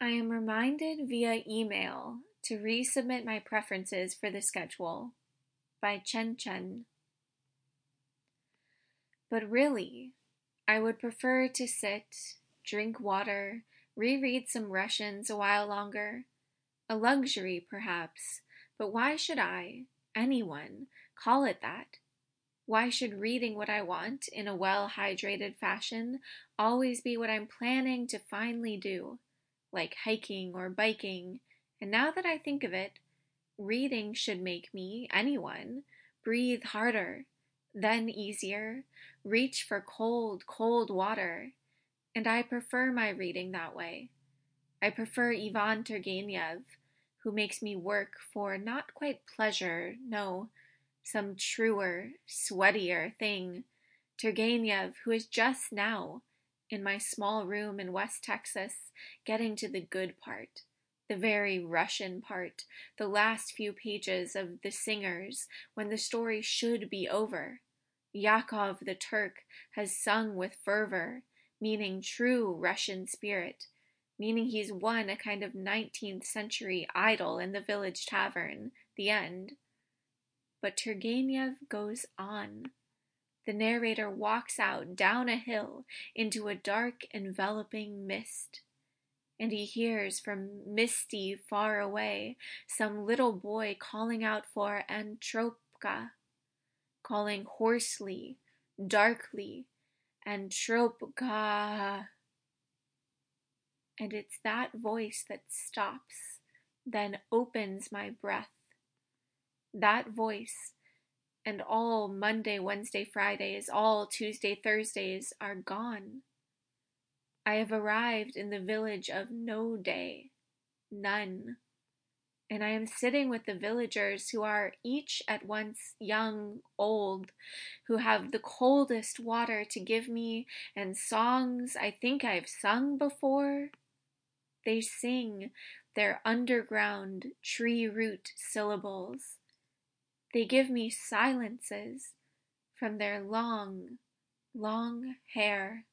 I am reminded via email to resubmit my preferences for the schedule by Chen Chen. But really, I would prefer to sit, drink water, reread some Russians a while longer. A luxury, perhaps, but why should I, anyone, call it that? Why should reading what I want in a well hydrated fashion always be what I'm planning to finally do, like hiking or biking? And now that I think of it, reading should make me, anyone, breathe harder, then easier, reach for cold, cold water. And I prefer my reading that way. I prefer Ivan Turgenev, who makes me work for not quite pleasure, no, some truer, sweatier thing. Turgenev, who is just now, in my small room in West Texas, getting to the good part, the very Russian part, the last few pages of The Singers, when the story should be over. Yakov the Turk has sung with fervor, meaning true Russian spirit, meaning he's won a kind of nineteenth century idol in the village tavern, the end. But Turgenev goes on. The narrator walks out down a hill into a dark enveloping mist. And he hears from misty far away some little boy calling out for Antropka, calling hoarsely, darkly, Antropka. And it's that voice that stops, then opens my breath that voice and all Monday, Wednesday, Fridays, all Tuesday, Thursdays are gone. I have arrived in the village of no day, none, and I am sitting with the villagers who are each at once young, old, who have the coldest water to give me and songs I think I've sung before. They sing their underground tree root syllables they give me silences from their long, long hair.